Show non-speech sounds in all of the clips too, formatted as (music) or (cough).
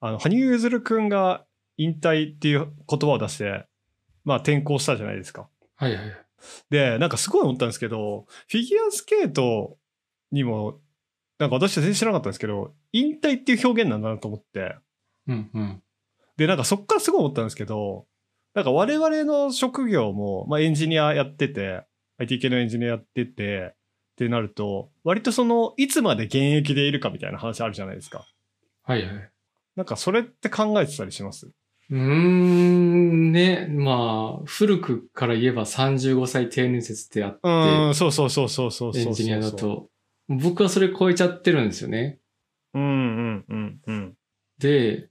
あの、羽生結弦くんが引退っていう言葉を出して、まあ転校したじゃないですか。はいはい。で、なんかすごい思ったんですけど、フィギュアスケートにも、なんか私は全然知らなかったんですけど、引退っていう表現なんだなと思って、うんうん。で、なんかそっからすごい思ったんですけど、なんか我々の職業も、まあエンジニアやってて、IT 系のエンジニアやってて、ってなると、割とその、いつまで現役でいるかみたいな話あるじゃないですか。はいはい。なんかそれって考えてたりします？うーん、ね、まあ、古くから言えば35歳定年説ってあって、うん、そうそうそうそうそうそうそう。エンジニアだ。と。僕はそれ超えちゃってるんですよね。うんうんうんうん。で、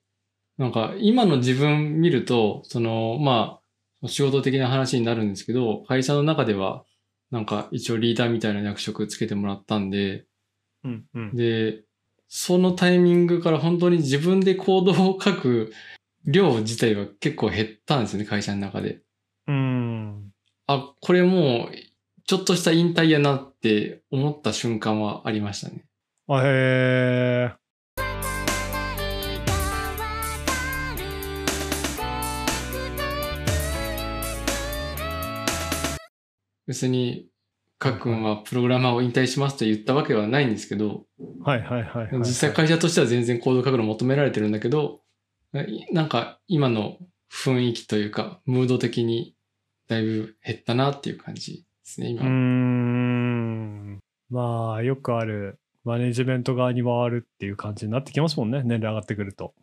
なんか今の自分見ると、その、まあ、仕事的な話になるんですけど、会社の中では、なんか一応リーダーみたいな役職つけてもらったんで、うんうん。で、そのタイミングから本当に自分でコードを書く量自体が結構減ったんですよね、会社の中で。うん。あ、これもう、ちょっとした引退やなって思った瞬間はありましたね。あへー。別に、かっくんはプログラマーを引退しますと言ったわけはないんですけど、はいはいはい。実際会社としては全然コード書くの求められてるんだけど、なんか今の雰囲気というか、ムード的にだいぶ減ったなっていう感じですね、今うー。ん。まあ、よくある、マネジメント側に回るっていう感じになってきますもんね、年齢上がってくると。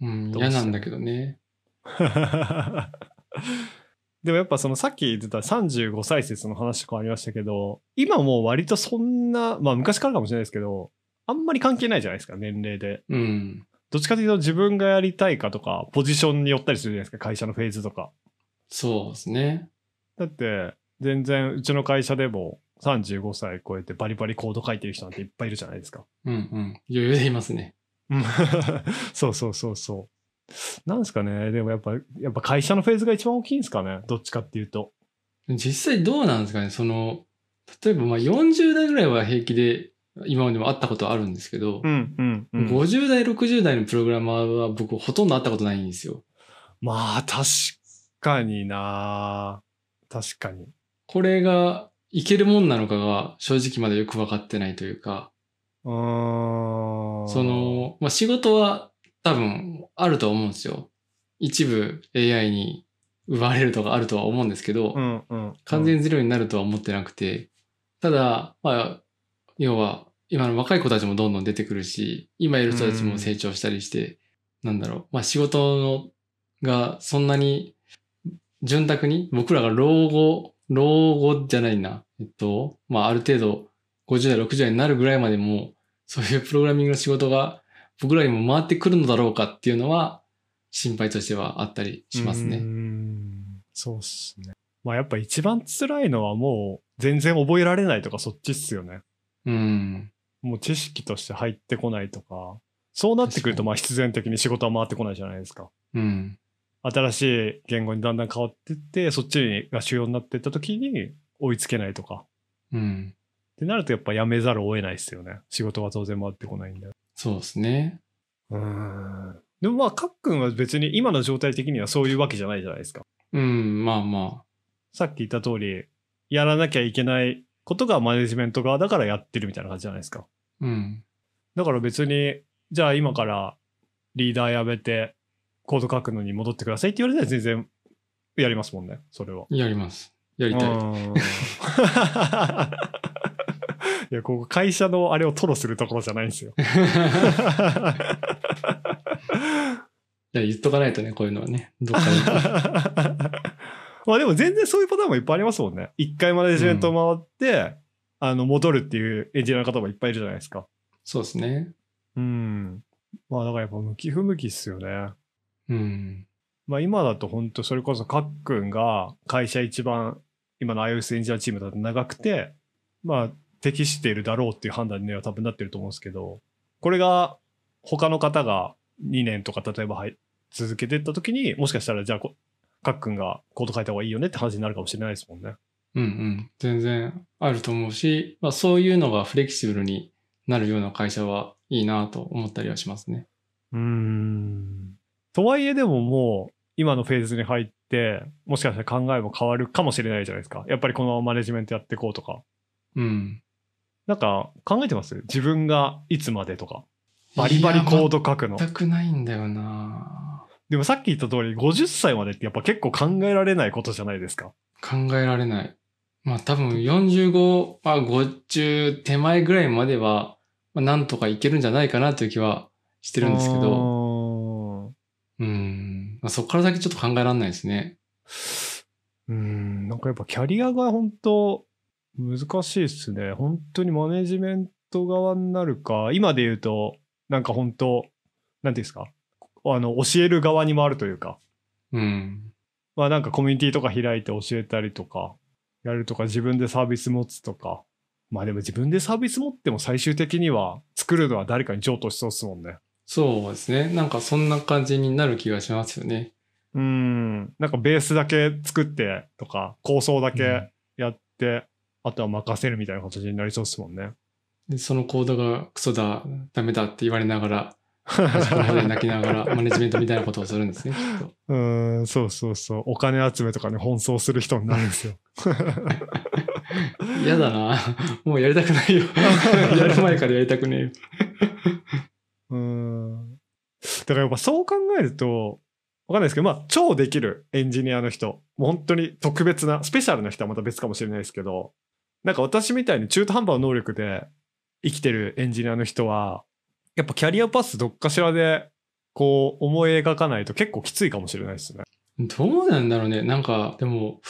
うん、嫌なんだけどね。(laughs) でもやっぱそのさっき言ってた35歳説の話とかありましたけど、今もう割とそんな、まあ昔からかもしれないですけど、あんまり関係ないじゃないですか、年齢で。うん。どっちかというと自分がやりたいかとか、ポジションによったりするじゃないですか、会社のフェーズとか。そうですね。だって、全然うちの会社でも35歳超えてバリバリコード書いてる人なんていっぱいいるじゃないですか。うんうん。余裕でいますね。う (laughs) んそうそうそうそう。なんですかね。でもやっぱ、やっぱ会社のフェーズが一番大きいんですかね。どっちかっていうと。実際どうなんですかねその、例えばまあ40代ぐらいは平気で今までも会ったことあるんですけど、んうんう50代、60代のプログラマーは僕ほとんど会ったことないんですよ。まあ、確かにな確かに。これがいけるもんなのかが正直まだよくわかってないというか。そ、の、まあ、仕事は多分あると思うんですよ。一部 AI に奪われるとかあるとは思うんですけど、うんうん。完全ゼロになるとは思ってなくて、ただ、まあ、要は、今の若い子たちもどんどん出てくるし、今いる人たちも成長したりして、なんだろう、まあ仕事のがそんなに潤沢に、僕らが老後、老後じゃないな、えっと、まあある程度50代、60代になるぐらいまでも、そういうプログラミングの仕事が僕らにも回ってくるのだろうかっていうのは、心配としてはあったりしますね。ん。そうっすね。まあやっぱ一番辛いのはもう全然覚えられないとかそっちっすよね。うん。もう知識として入ってこないとか。そうなってくるとまあ必然的に仕事は回ってこないじゃないですか。うん。新しい言語にだんだん変わってって、そっちが主要になっていった時に追いつけないとか。うん。ってなるとやっぱやめざるを得ないですよね。仕事が当然回ってこないんで。そうですね。うん。でもまあ、かっくんは別に今の状態的にはそういうわけじゃないじゃないですか。うん、まあまさっき言った通り、やらなきゃいけないことがマネジメント側だからやってるみたいな感じじゃないですか。あ。うん。だから別に、じゃあ今からリーダーやめてコード書くのに戻ってくださいって言われたら全然やりますもんね、それは。やります。やりたい。(laughs) うんいや、ここ会社のあれを吐露するところじゃないんですよ。いや、言っとかないとね、こういうのはね。どっかに。(laughs) まあでも全然そういうパターンもいっぱいありますもんね。一回マネジメント回って、あの、戻るっていうエンジニアの方もいっぱいいるじゃないですか。そうですね。うん。まあだからやっぱ向き不向きっすよね。うん。まあ今だと本当それこそかっくんが会社一番今の iOS エンジニアチームだと長くて、まあ適しているだろうっていう判断には多分なってると思うんですけど、これが他の方が2年とか例えばはい続けていった時に、もしかしたらじゃあこかっくんがコード書いた方がいいよねって話になるかもしれないですもんね。うんうん。全然あると思うし、まあそういうのがフレキシブルになるような会社はいいなと思ったりはしますね。うーん。とはいえでももう、今のフェーズに入って、もしかしたら考えも変わるかもしれないじゃないですか。やっぱりこのマネジメントやっていこうとか。うん。なんか考えてます？自分がいつまでとか。バリバリコード書くの。全くないんだよなでもさっき言った通り、50歳までってやっぱ結構考えられないことじゃないですか。考えられない。まあ多分45、まあ50手前ぐらいまでは、まあなんとかいけるんじゃないかなという気はしてるんですけど、ど。うん。まあ、そこから先ちょっと考えられないですね。うん、なんかやっぱキャリアが本当難しいっすね。本当にマネジメント側になるか、今で言うと、なんか本当、なんていうんですか、あの、教える側に回るというか、うん。まあなんかコミュニティとか開いて教えたりとか、やるとか、自分でサービス持つとか。まあでも自分でサービス持っても最終的には作るのは誰かに譲渡しそうっすもんね。そうですね。なんかそんな感じになる気がしますよね。うん。なんかベースだけ作ってとか、構想だけうんやって、あとは任せるみたいな形になりそうっすもんね。で、そのコードがクソだ、ダメだって言われながら、(laughs) 泣きながらマネジメントみたいなことをするんですね、きっと。うーん、そうそうそう。お金集めとかに奔走する人になるんですよ。(laughs) 嫌だな。もうやりたくないよ。(laughs) やる前からやりたくねえよ。うーん。だからやっぱそう考えると、わかんないですけど、まあ、超できるエンジニアの人、もう本当に特別な、スペシャルな人はまた別かもしれないですけど、なんか私みたいに中途半端な能力で生きてるエンジニアの人は、やっぱキャリアパスどっかしらで、こう思い描かないと結構きついかもしれないですね。どうなんだろうね。なんか、でも、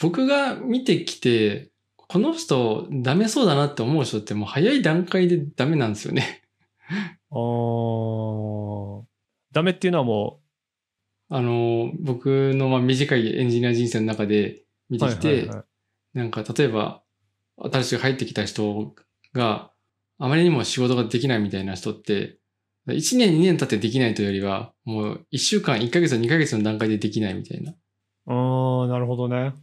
僕が見てきて、この人ダメそうだなって思う人ってもう早い段階でダメなんですよね。あー。ダメっていうのはもあの、僕のまあ短いエンジニア人生の中で見う、てきて、はいはいはいなんか例えば、新しく入ってきた人があまりにも仕事ができないみたいな人って、1年2年経ってできないというよりは、もう1週間、1ヶ月、2ヶ月の段階でできないみたいな。あー、なるほどね。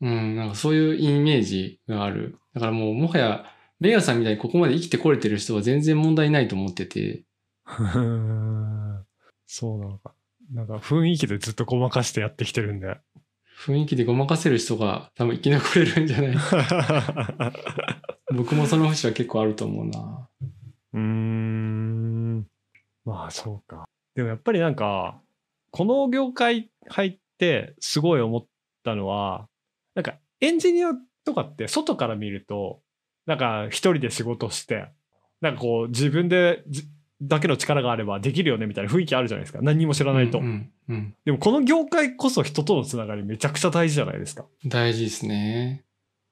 うん、なんかそういうイメージがある。だからもうもはや、ベガさんみたいにここまで生きてこれてる人は全然問題ないと思ってて、(laughs) そうなのか。なんか雰囲気でずっとごまかしてやってきてるんで。雰囲気でごまかせる人が多分生き残れるんじゃない？(laughs) 僕もその節は結構あると思うな。うーん。まあそうか。でもやっぱりなんか、この業界入ってすごい思ったのは、なんかエンジニアとかって外から見ると、なんか一人で仕事して、なんかこう自分でじだけの力があればできるよねみたいな雰囲気あるじゃないですか。何にも知らないと。うん、うん。でもこの業界こそ人とのつながりめちゃくちゃ大事じゃないですか。だか大事ですね。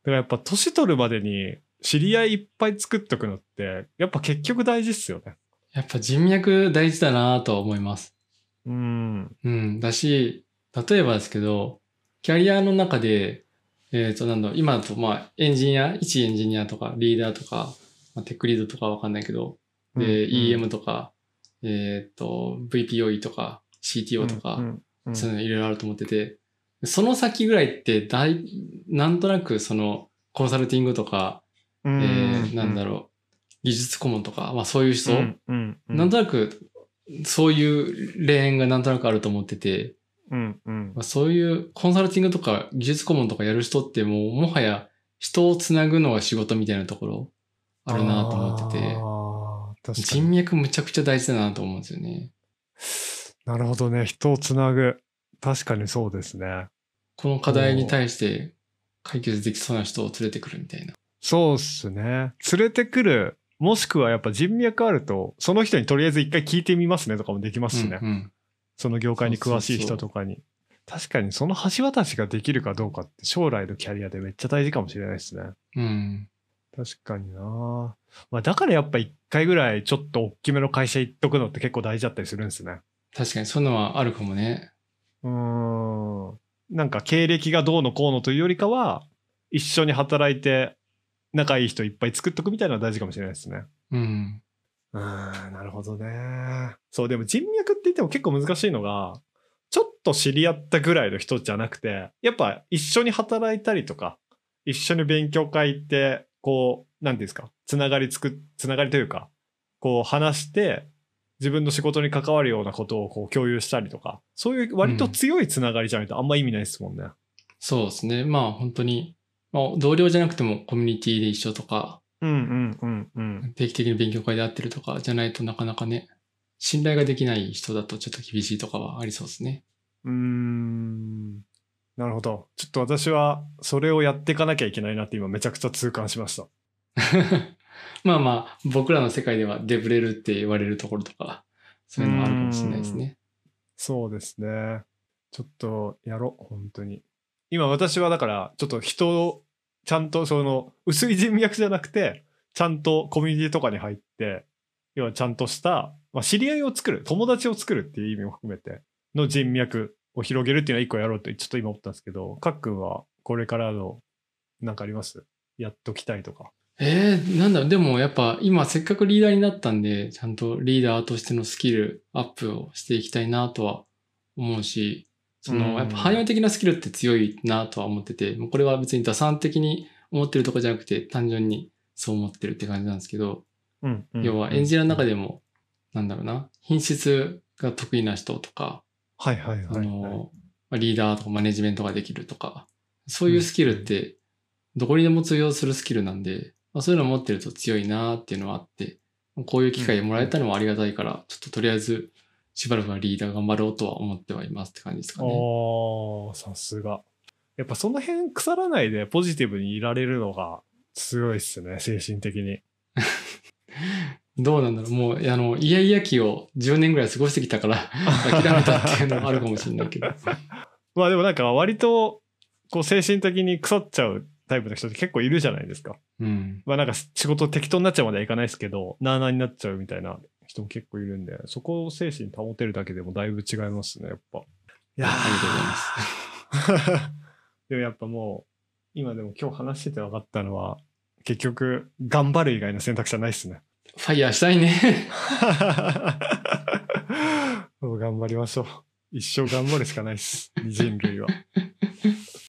らやっぱ年取るまでに知り合いいっぱい作っとくのって、やっぱ結局大事っすよね。やっぱ人脈大事だなとは思います。うん。うん。だし、例えばですけど、キャリアの中で、えっ、と、なんだろう、今だと、まあ、エンジニア、一エンジニアとか、リーダーとか、まあ、テックリードとかわかんないけど、で、うん。EM とか、えっ、と、VPOE とか、CTO とか、そういうのいろいろあると思ってて、その先ぐらいって、だい、なんとなくその、コンサルティングとか、うんえーなんだろう、技術顧問とか、まあそういう人、なんとなく、そういうレーンがなんとなくあると思ってて、うんうん。まあ、そういうコンサルティングとか技術顧問とかやる人ってもうもはや人をつなぐのが仕事みたいなところあるなと思ってて、人に。脈むちゃくちゃ大事だなと思うんですよね。なるほどね。人をつなぐ。確かにそうですね。この課題に対して解決できそうな人を連れてくるみたいな。そうっすね。連れてくる。もしくはやっぱ人脈あると、その人にとりあえず一回聞いてみますねとかもできますしね。うんうんその業界に詳しい人とかに。確かにその橋渡しができるかどうかって将来のキャリアでめっちゃ大事かもしれないですね。うん。確かになまあだからやっぱ一回ぐらいちょっと大きめの会社行っとくのって結構大事だったりするんですね。確かにそういうのはあるかもね。うーん。なんか経歴がどうのこうのというよりかは、一緒に働いて仲いい人いっぱい作っとくみたいなのは大事かもしれないですね。うん。うーん、なるほどね。そう、でも人脈って言っても結構難しいのが、ちょっと知り合ったぐらいの人じゃなくて、やっぱ一緒に働いたりとか、一緒に勉強会行って、こう、なんていうんですか、つながりつく、つながりというか、こう話して、自分の仕事に関わるようなことをこう共有したりとか、そういう割と強いつながりじゃないとあんま意味ないですもんね。そうですね。まあ本当に、まあ、同僚じゃなくてもコミュニティで一緒とか、うんうんうんうん。定期的に勉強会で会ってるとかじゃないとなかなかね、信頼ができない人だとちょっと厳しいとかはありそうですね。うーん。なるほど。ちょっと私はそれをやっていかなきゃいけないなって今めちゃくちゃ痛感しました。(laughs) まあまあ、僕らの世界ではデブレルって言われるところとか、そういうのはあるかもしれないですね。そうですね。ちょっとやろう、本当に。今私はだから、ちょっと人を、ちゃんとその、薄い人脈じゃなくて、ちゃんとコミュニティとかに入って、要はちゃんとした、まあ、知り合いを作る、友達を作るっていう意味も含めて、の人脈を広げるっていうのは一個やろうと、ちょっと今思ったんですけど、かっくんはこれからの、なんかあります？やっときたいとか。えー、なんだろう、でもやっぱ今せっかくリーダーになったんで、ちゃんとリーダーとしてのスキルアップをしていきたいなとは思うし、そうんの、やっぱ汎用的なスキルって強いなとは思ってて、もうこれは別に打算的に思ってるとかじゃなくて、単純にそう思ってるって感じなんですけど、うん、うん要はエンジニアの中で。でも、なんだろうな、品質が得意な人とか、はいはいはい、あはい。の、まあリーダーとかマネジメントができるとか、そういうスキルって、どこにでも通用するスキルなんで、まあ、そういうのを持ってると強いなっていうのはあって、こういう機会もらえたのもありがたいから、ちょっととりあえず、しばらくはリーダー頑張ろうとは思ってはいますって感じですかね。さすが。やっぱその辺腐らないでポジティブにいられるのが強いっすね、精神的に。(laughs) どうなんだろうもう、あの、イヤイヤ期を10年ぐらい過ごしてきたから、(laughs) 諦めたっていうのもあるかもしれないけど。(laughs) まあでもなんか割とこう精神的に腐っちゃうタイプの人って結構いるじゃないですか。うん。まあなんか仕事適当になっちゃうまではいかないですけど、なあなあになっちゃうみたいな人も結構いるんで、そこを精神保てるだけでもだいぶ違いますね、やっぱ。いやありがとうございます。(laughs) でもやっぱもう、今でも今日話してて分かったのは、結局、頑張る以外の選択肢はないっすね。ファイヤーしたいね。(laughs) もう頑張りましょう。一生頑張るしかないっす。(laughs) 人類は。